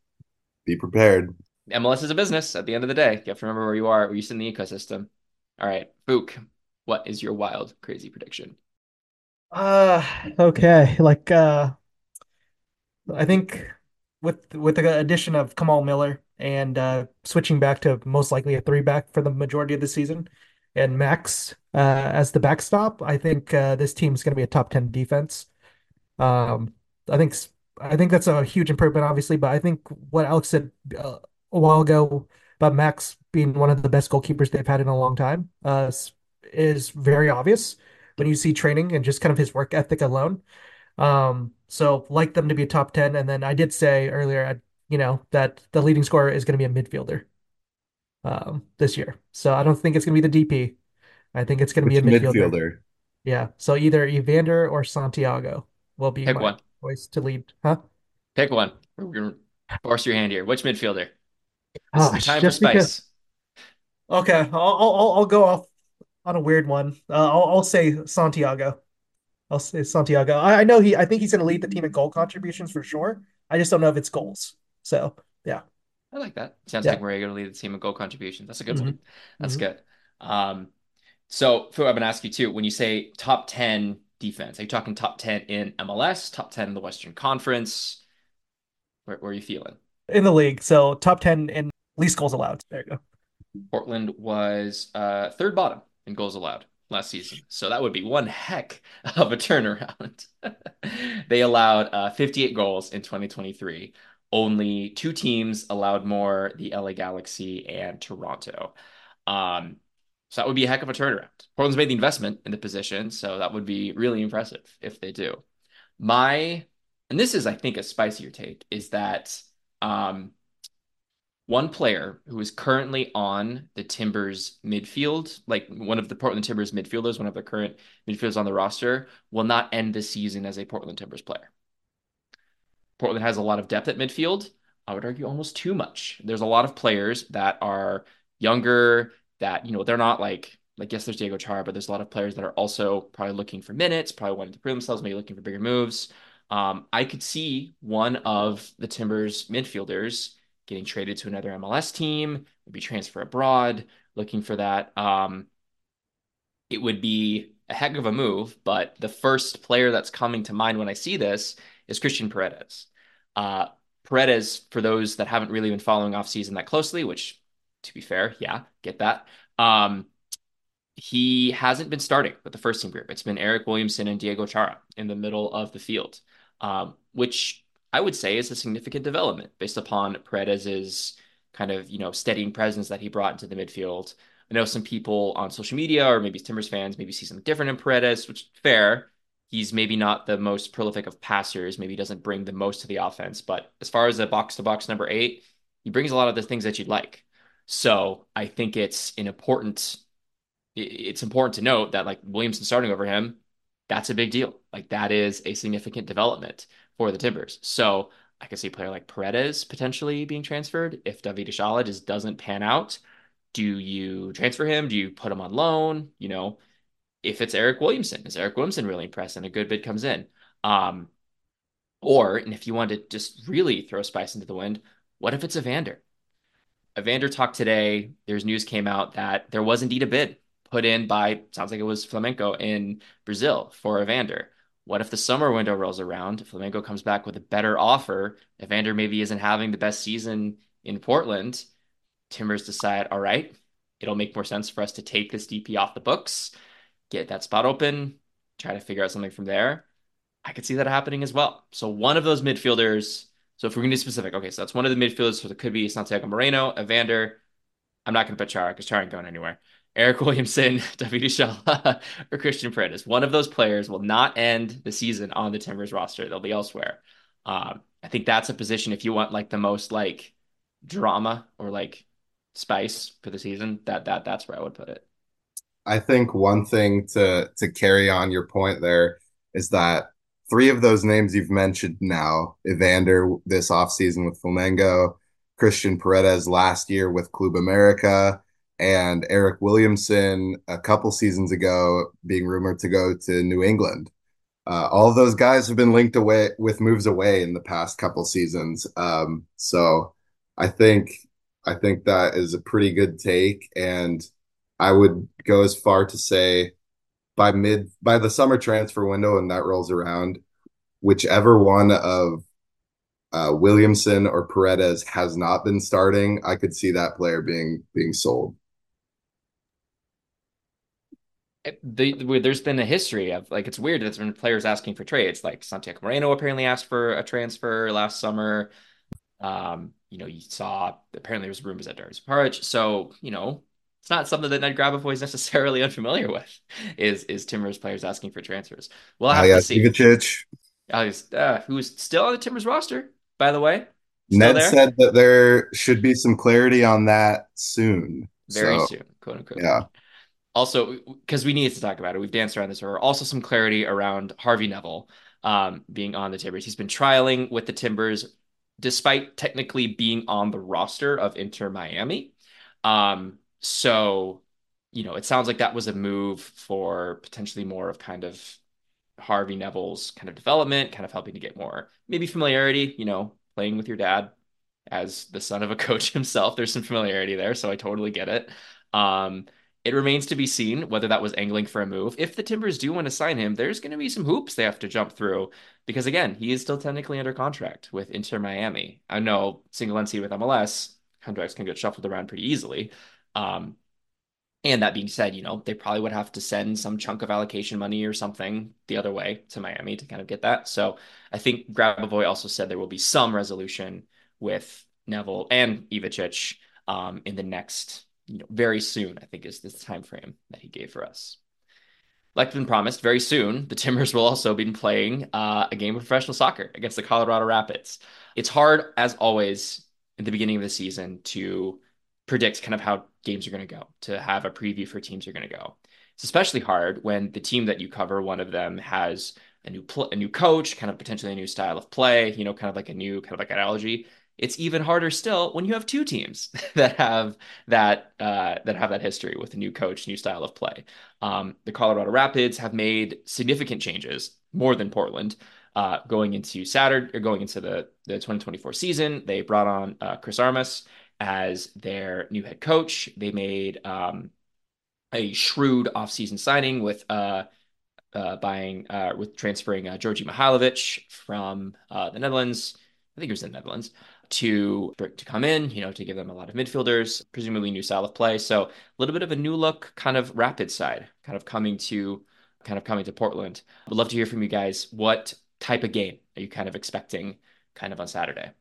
be prepared. MLS is a business at the end of the day. You have to remember where you are, where you sit in the ecosystem. All right, Phuc, what is your wild, crazy prediction? Uh, okay. Like, uh, I think with with the addition of Kamal Miller and uh, switching back to most likely a three back for the majority of the season, and Max uh, as the backstop, I think uh, this going to be a top 10 defense. Um, I think I think that's a huge improvement, obviously, but I think what Alex said uh, a while ago about Max being one of the best goalkeepers they've had in a long time uh, is is very obvious when you see training and just kind of his work ethic alone. Um, so like them to be a top 10. And then I did say earlier, I, you know, that the leading scorer is going to be a midfielder um, this year. So I don't think it's going to be the DP. I think it's going to be a midfielder. midfielder? Yeah. So either Evander or Santiago will be Pick my one. choice to lead. Huh? Pick one. We're gonna force your hand here. Which midfielder? This is the Gosh, time for just because. Okay, I'll I'll I'll go off on a weird one. Uh, I'll I'll say Santiago. I'll say Santiago. I, I know he. I think he's going to lead the team in goal contributions for sure. I just don't know if it's goals. So yeah, I like that. Sounds like yeah. Maria going to lead the team in goal contributions. That's a good hmm one. That's hmm good. Um, so Phil, I've been asking you too. When you say top 10 defense, are you talking top 10 in MLS, top 10 in the Western Conference? Where, where are you feeling? In the league, so top ten in least goals allowed. There you go. Portland was uh, third bottom in goals allowed last season. So that would be one heck of a turnaround. They allowed uh, 58 goals in 2023. Only two teams allowed more, the LA Galaxy and Toronto. Um, so that would be a heck of a turnaround. Portland's made the investment in the position, so that would be really impressive if they do. My, and this is, I think, a spicier take, is that um, one player who is currently on the Timbers midfield, like one of the Portland Timbers midfielders, one of the current midfielders on the roster, will not end the season as a Portland Timbers player. Portland has a lot of depth at midfield. I would argue almost too much. There's a lot of players that are younger that, you know, they're not like, like, yes, there's Diego Char, but there's a lot of players that are also probably looking for minutes, probably wanting to prove themselves, maybe looking for bigger moves. Um, I could see one of the Timbers midfielders getting traded to another MLS team, maybe transfer abroad, looking for that. Um, it would be a heck of a move, but the first player that's coming to mind when I see this is Christian Paredes. Uh, Paredes, for those that haven't really been following off season that closely, which to be fair, yeah, get that. Um, he hasn't been starting with the first team group. It's been Eric Williamson and Diego Chara in the middle of the field, um, which I would say is a significant development based upon Paredes's kind of, you know, steadying presence that he brought into the midfield. I know some people on social media or maybe Timbers fans maybe see something different in Paredes, which fair he's maybe not the most prolific of passers, maybe doesn't bring the most to the offense, but as far as a box to box number eight, he brings a lot of the things that you'd like. So I think it's an important it's important to note that like Williamson starting over him, that's a big deal. Like that is a significant development for the Timbers. So I could see a player like Paredes potentially being transferred if David Ayala just doesn't pan out. Do you transfer him? Do you put him on loan? You know, if it's Eric Williamson, is Eric Williamson really impressed and a good bid comes in? Um, or, and if you want to just really throw spice into the wind, what if it's Evander? Evander talked today. There's news came out that there was indeed a bid put in by, sounds like it was Flamengo in Brazil for Evander. What if the summer window rolls around? Flamengo comes back with a better offer. Evander maybe isn't having the best season in Portland. Timbers decide, all right, it'll make more sense for us to take this DP off the books get that spot open, try to figure out something from there. I could see that happening as well. So one of those midfielders. So if we're going to be specific, okay, so that's one of the midfielders. So it could be Santiago Moreno, Evander. I'm not going to put Chara because Chara ain't going anywhere. Eric Williamson, David Ayala, or Christian Paredes. One of those players will not end the season on the Timbers roster. They'll be elsewhere. Um, I think that's a position if you want like the most like drama or like spice for the season. That that that's where I would put it. I think one thing to to carry on your point there is that three of those names you've mentioned now, Evander this offseason with Flamengo, Christian Paredes last year with Club America, and Eric Williamson a couple seasons ago being rumored to go to New England. Uh, all those guys have been linked away with moves away in the past couple seasons. Um, so I think I think that is a pretty good take and I would go as far to say by mid by the summer transfer window and that rolls around, whichever one of uh, Williamson or Paredes has not been starting, I could see that player being being sold. The, the, there's been a history of like it's weird that there's been players asking for trades. Like Santiago Moreno apparently asked for a transfer last summer. Um, you know, you saw apparently there was rumors at Dario Župarić. So you know, it's not something that Ned Grabavoy is necessarily unfamiliar with. Is is Timbers players asking for transfers? We'll have to see. Ivicic. Uh, who's still on the Timbers roster, by the way. Still Ned there? said that there should be some clarity on that soon. Very so, soon, quote unquote. Yeah. Also, because we need to talk about it, we've danced around this. Or also some clarity around Harvey Neville um, being on the Timbers. He's been trialing with the Timbers, despite technically being on the roster of Inter Miami. Um, so, you know, it sounds like that was a move for potentially more of kind of Harvey Neville's kind of development, kind of helping to get more maybe familiarity, you know, playing with your dad as the son of a coach himself. There's some familiarity there, so I totally get it. Um, it remains to be seen whether that was angling for a move. If the Timbers do want to sign him, there's going to be some hoops they have to jump through because, again, he is still technically under contract with Inter Miami. I know single entity with MLS contracts can get shuffled around pretty easily, um, and that being said, you know, they probably would have to send some chunk of allocation money or something the other way to Miami to kind of get that. So I think Grabavoy also said there will be some resolution with Neville and Ivicic um, in the next, you know, very soon, I think is this time frame that he gave for us. been promised, very soon the Timbers will also be playing uh, a game of professional soccer against the Colorado Rapids. It's hard, as always, in the beginning of the season to predict kind of how games are going to go, to have a preview for teams are going to go. It's especially hard when the team that you cover, one of them has a new pl- a new coach, kind of potentially a new style of play, you know, kind of like a new kind of like ideology. It's even harder still when you have two teams that have that uh, that have that history with a new coach, new style of play. Um, the Colorado Rapids have made significant changes, more than Portland, uh, going into Saturday or going into the the 2024 season. They brought on uh, Chris Armas as their new head coach. They made um, a shrewd offseason signing with uh, uh, buying uh, with transferring uh, Djordje Mihailovic from uh, the Netherlands. I think it was in the Netherlands to to come in, you know, to give them a lot of midfielders, presumably new style of play. So a little bit of a new look, kind of rapid side, kind of coming to kind of coming to Portland. Would love to hear from you guys. What type of game are you kind of expecting kind of on Saturday?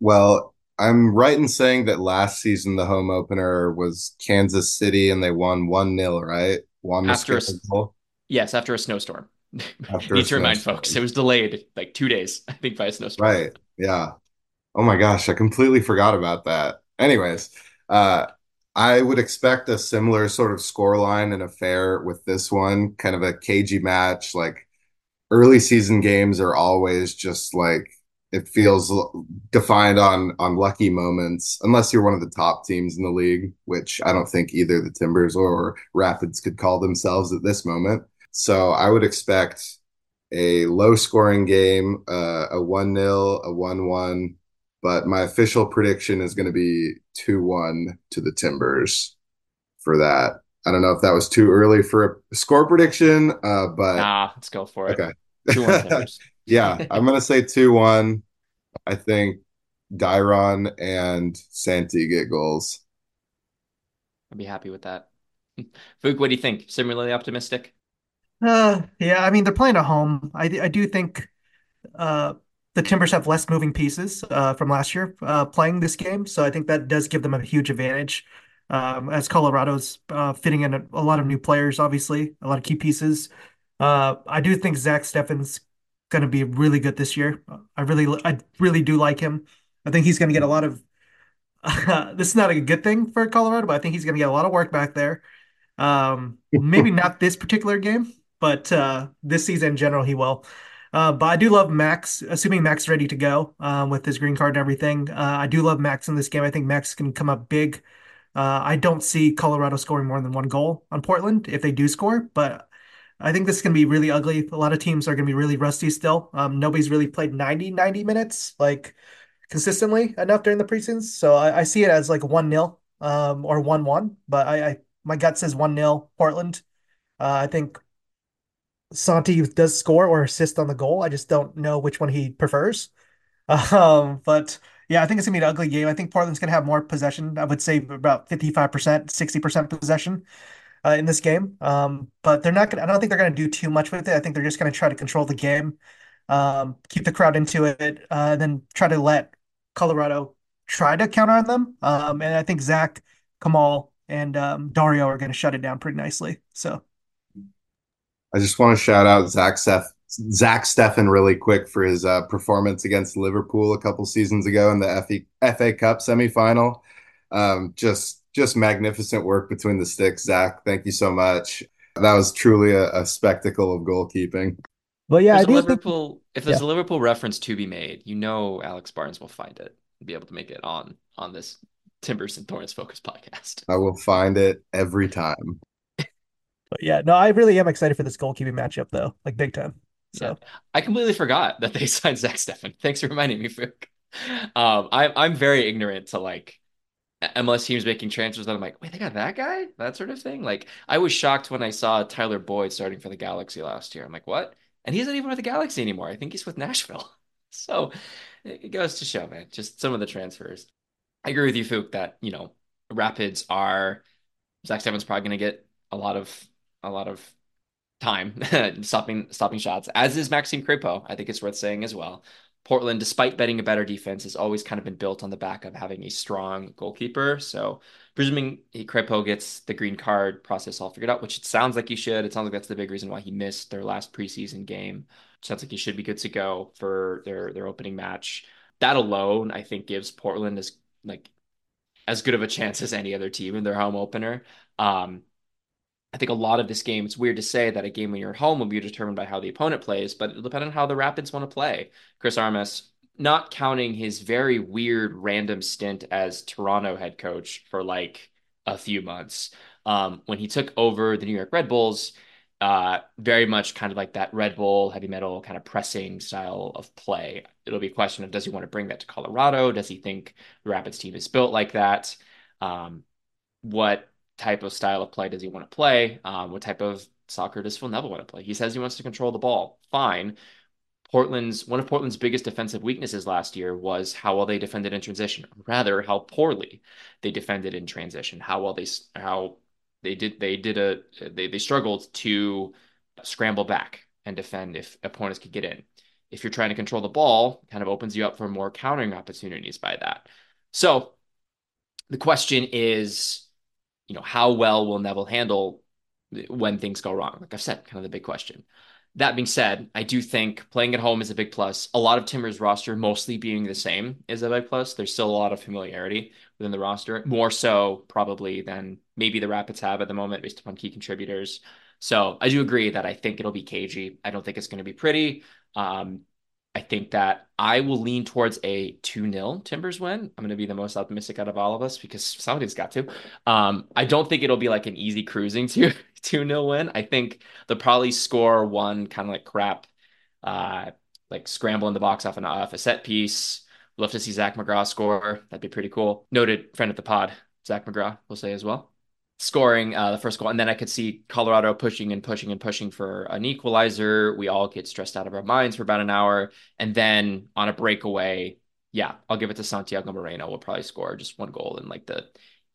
Well, I'm right in saying that last season the home opener was Kansas City and they won 1-0, right? Juan after a, yes, after a snowstorm. After Need to remind folks, it was delayed like two days, I think, by a snowstorm. Right. Yeah. Oh my gosh, I completely forgot about that. Anyways, uh, I would expect a similar sort of scoreline and affair with this one, kind of a cagey match. Like early season games are always just like it feels defined on on lucky moments unless you're one of the top teams in the league which i don't think either the timbers or rapids could call themselves at this moment so i would expect a low scoring game uh, a 1-0 a 1-1 but my official prediction is going to be 2-1 to the timbers for that i don't know if that was too early for a score prediction uh, but nah let's go for it okay 2-1 yeah, I'm gonna say two one. I think Dairon and Santi get goals. I'd be happy with that. Phuc, what do you think? Similarly optimistic? Uh, yeah, I mean they're playing at home. I I do think uh the Timbers have less moving pieces uh, from last year uh, playing this game, so I think that does give them a huge advantage. Um, as Colorado's uh, fitting in a, a, lot of new players, obviously a lot of key pieces. Uh, I do think Zach Steffen's going to be really good this year. I really, I really do like him. I think he's going to get a lot of. This is not a good thing for Colorado, but I think he's going to get a lot of work back there. Um, maybe not this particular game, but uh, this season in general, he will. Uh, but I do love Max, assuming Max is ready to go um, with his green card and everything. Uh, I do love Max in this game. I think Max can come up big. Uh, I don't see Colorado scoring more than one goal on Portland if they do score, but I think this is going to be really ugly. A lot of teams are going to be really rusty still. Um, nobody's really played 90, 90 minutes like consistently enough during the preseason. So I, I see it as like 1 0 um, or 1 1. But I, I, my gut says 1 0 Portland. Uh, I think Santi does score or assist on the goal. I just don't know which one he prefers. Um, but yeah, I think it's gonna be an ugly game. I think Portland's gonna have more possession. I would say about 55%, 60% possession uh, in this game. Um, but they're not gonna. I don't think they're gonna do too much with it. I think they're just gonna try to control the game, um, keep the crowd into it, uh, and then try to let Colorado try to counter on them. Um, and I think Zach, Kamal, and um, Dario are gonna shut it down pretty nicely. So. I just want to shout out Zach Seth, Zach Steffen really quick for his uh, performance against Liverpool a couple seasons ago in the FA, FA Cup semifinal. Um, just just magnificent work between the sticks, Zach. Thank you so much. That was truly a, a spectacle of goalkeeping. But yeah, if there's, Liverpool, think... if there's yeah. a Liverpool reference to be made, you know Alex Barnes will find it and be able to make it on on this Timbers and Thorns Focus podcast. I will find it every time. But yeah, no, I really am excited for this goalkeeping matchup though, like big time. So yeah. I completely forgot that they signed Zach Steffen. Thanks for reminding me, Phuc. Um, I, I'm very ignorant to like MLS teams making transfers that I'm like, wait, they got that guy? That sort of thing. Like, I was shocked when I saw Tyler Boyd starting for the Galaxy last year. I'm like, what? And he's not even with the Galaxy anymore. I think he's with Nashville. So it goes to show, man, just some of the transfers. I agree with you, Phuc, that, you know, Rapids are Zach Steffen's probably going to get a lot of, a lot of time stopping, stopping shots, as is Maxime Crépeau. I think it's worth saying as well. Portland, despite betting a better defense, has always kind of been built on the back of having a strong goalkeeper. So presuming Crépeau gets the green card process all figured out, which it sounds like he should. It sounds like that's the big reason why he missed their last preseason game. Sounds like he should be good to go for their their opening match. That alone, I think, gives Portland as like as good of a chance as any other team in their home opener. Um, I think a lot of this game, it's weird to say that a game when you're at home will be determined by how the opponent plays, but it'll depend on how the Rapids want to play. Chris Armas, not counting his very weird random stint as Toronto head coach for like a few months, um, when he took over the New York Red Bulls, uh, very much kind of like that Red Bull heavy metal kind of pressing style of play. It'll be a question of does he want to bring that to Colorado? Does he think the Rapids team is built like that? Um, what type of style of play does he want to play? Um, what type of soccer does Phil Neville want to play? He says he wants to control the ball. Fine. Portland's one of Portland's biggest defensive weaknesses last year was how well they defended in transition, rather how poorly they defended in transition. How well they how they did they did a they they struggled to scramble back and defend if opponents could get in. If you're trying to control the ball, kind of opens you up for more countering opportunities by that. So the question is you know, how well will Neville handle when things go wrong? Like I've said, kind of the big question. That being said, I do think playing at home is a big plus. A lot of Timber's roster mostly being the same is a big plus. There's still a lot of familiarity within the roster, more so probably than maybe the Rapids have at the moment based upon key contributors. So I do agree that I think it'll be cagey. I don't think it's going to be pretty. Um, I think that I will lean towards a 2 0 Timbers win. I'm going to be the most optimistic out of all of us because somebody's got to. Um, I don't think it'll be like an easy cruising 2 0 win. I think they'll probably score one kind of like crap, uh, like scramble in the box off, an, off a set piece. Love to see Zach McGraw score. That'd be pretty cool. Noted friend of the pod, Zach McGraw, we'll say as well scoring uh, the first goal. And then I could see Colorado pushing and pushing and pushing for an equalizer. We all get stressed out of our minds for about an hour. And then on a breakaway, yeah, I'll give it to Santiago Moreno. We'll probably score just one goal in like the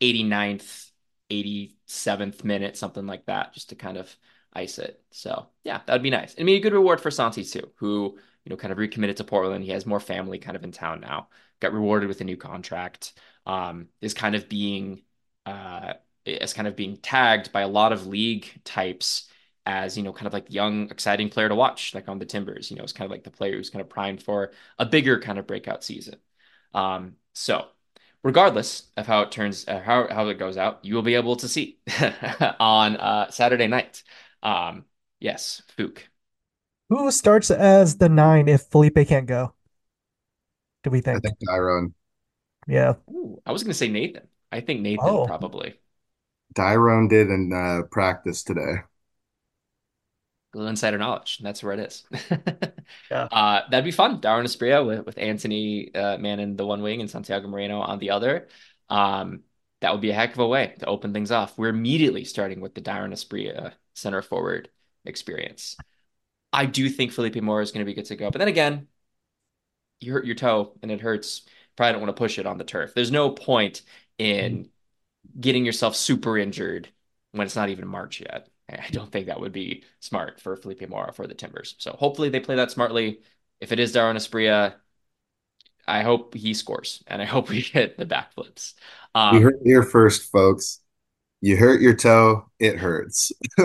89th, 87th minute, something like that, just to kind of ice it. So yeah, that'd be nice. And be a good reward for Santi too, who, you know, kind of recommitted to Portland. He has more family kind of in town now, got rewarded with a new contract, um, is kind of being, uh, as kind of being tagged by a lot of league types as you know kind of like young exciting player to watch like on the timbers you know it's kind of like the player who's kind of primed for a bigger kind of breakout season. Um, so regardless of how it turns uh, how, how it goes out you will be able to see on uh, saturday night. Um, yes Phuc. Who starts as the nine if felipe can't go? Do we think i think? Dairon. yeah. Ooh, i was gonna say nathan. I think nathan oh. probably Dairon did in uh, practice today. Little insider knowledge. That's where it is. yeah. Uh, that'd be fun. Dairon Asprilla with, with Antony uh, Mann the one wing and Santiago Moreno on the other. Um, that would be a heck of a way to open things off. We're immediately starting with the Dairon Asprilla center forward experience. I do think Felipe Mora is going to be good to go. But then again, you hurt your toe and it hurts. Probably don't want to push it on the turf. There's no point in mm getting yourself super injured when it's not even March yet. I don't think that would be smart for Felipe Mora for the Timbers. So hopefully they play that smartly. If it is Dairon Asprilla, I hope he scores and I hope we get the backflips. Um, you heard here first, folks. You hurt your toe, it hurts.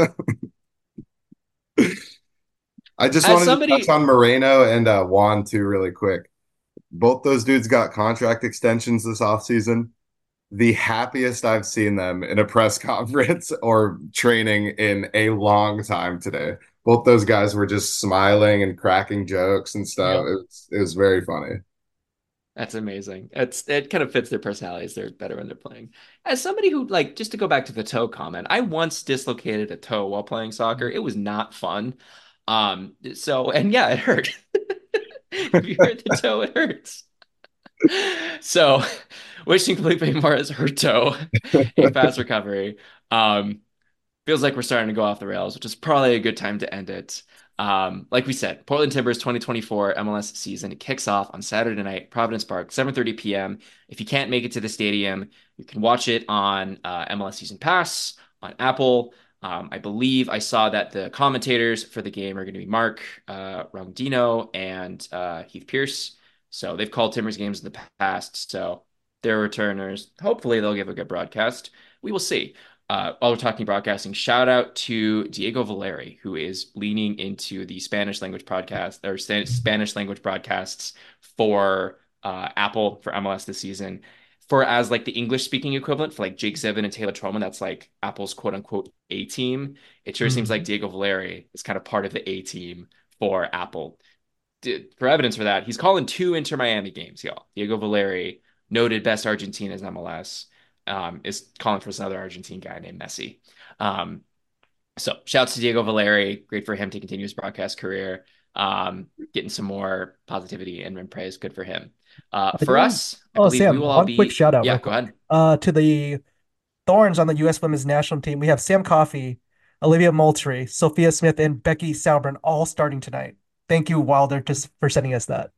I just wanted somebody... to touch on Moreno and uh, Juan too, really quick. Both those dudes got contract extensions this offseason the happiest I've seen them in a press conference or training in a long time today. Both those guys were just smiling and cracking jokes and stuff. Yep. It was it was very funny. That's amazing. It's it kind of fits their personalities. They're better when they're playing. As somebody who like just to go back to the toe comment, I once dislocated a toe while playing soccer. It was not fun. Um so and yeah, it hurt. if you hurt the toe, it hurts. so wishing Felipe Mora's her toe a fast recovery. Um, feels like we're starting to go off the rails, which is probably a good time to end it. Um, like we said, Portland Timbers 2024 MLS season it kicks off on Saturday night, Providence Park, 7:30 p.m. If you can't make it to the stadium, you can watch it on uh, MLS Season Pass on Apple. Um, I believe I saw that the commentators for the game are going to be Mark uh, Rogondino and uh, Heath Pearce. So they've called Timbers games in the past. So they're returners. Hopefully they'll give a good broadcast. We will see. Uh, while we're talking broadcasting, shout out to Diego Valeri, who is leaning into the Spanish language podcast or Spanish language broadcasts for uh, Apple for MLS this season. For as like the English speaking equivalent for like Jake Zivin and Taylor Twellman, that's like Apple's quote unquote A team. It sure mm-hmm. seems like Diego Valeri is kind of part of the A team for Apple. For evidence for that, he's calling two Inter Miami games, y'all. Diego Valeri, noted best Argentina's MLS um, is calling for another Argentine guy named Messi. Um, so shouts to Diego Valeri. Great for him to continue his broadcast career. Um, getting some more positivity and praise. Good for him. Uh, for us, I oh Sam, one be... quick shout out. Yeah, go ahead. Uh, to the Thorns on the U.S. Women's National Team, we have Sam Coffey, Olivia Moultrie, Sophia Smith, and Becky Sauerbrunn all starting tonight. Thank you, Wilder, just for sending us that.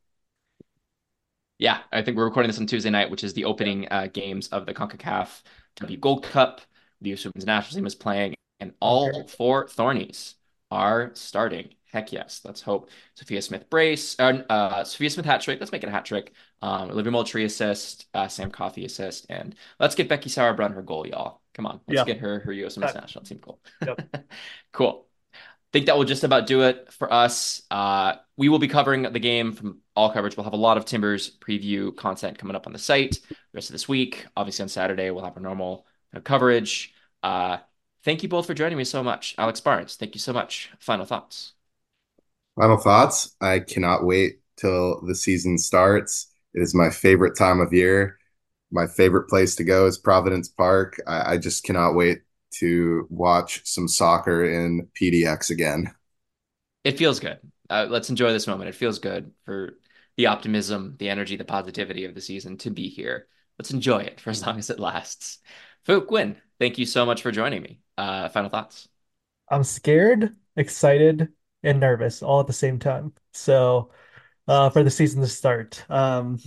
Yeah, I think we're recording this on Tuesday night, which is the opening uh, games of the CONCACAF W Gold Cup. The U.S. Women's National Team is playing, and all four Thornies are starting. Heck yes, let's hope Sophia Smith brace, uh, uh, Sophia Smith hat trick. Let's make it a hat trick. Um, Olivia Moultrie assist, uh, Sam Coffey assist, and let's get Becky Sauerbrunn her goal, y'all. Come on, let's get her her U.S. Women's National Team goal. Yep. cool think that will just about do it for us. Uh, we will be covering the game from all coverage. We'll have a lot of Timbers preview content coming up on the site the rest of this week. Obviously, on Saturday, we'll have our normal coverage. Uh, thank you both for joining me so much. Alex Barnes, thank you so much. Final thoughts. Final thoughts. I cannot wait till the season starts. It is my favorite time of year. My favorite place to go is Providence Park. I, I just cannot wait to watch some soccer in PDX again. It feels good. Uh, let's enjoy this moment. It feels good for the optimism, the energy, the positivity of the season to be here. Let's enjoy it for as long as it lasts. Phuc Nguyen, thank you so much for joining me. Uh, final thoughts. I'm scared, excited, and nervous all at the same time. So, uh, for the season to start, um,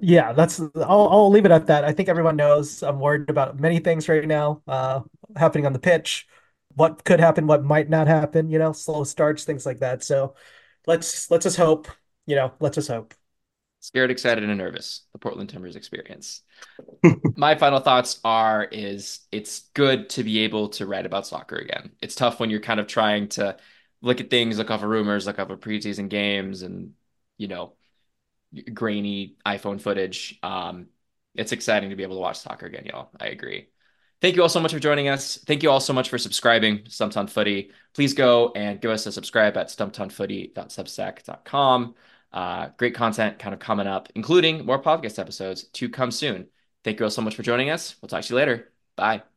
yeah, that's I'll I'll leave it at that. I think everyone knows I'm worried about many things right now, uh, happening on the pitch, what could happen, what might not happen, you know, slow starts, things like that. So let's let's just hope, you know, let's just hope. Scared, excited, and nervous. The Portland Timbers experience. My final thoughts are is it's good to be able to write about soccer again. It's tough when you're kind of trying to look at things, look off of rumors, look off of preseason games, and you know grainy iPhone footage. Um, it's exciting to be able to watch soccer again, y'all. I agree. Thank you all so much for joining us. Thank you all so much for subscribing to Stumptown Footy. Please go and give us a subscribe at stumptownfooty.substack.com. Uh, great content kind of coming up, including more podcast episodes to come soon. Thank you all so much for joining us. We'll talk to you later. Bye.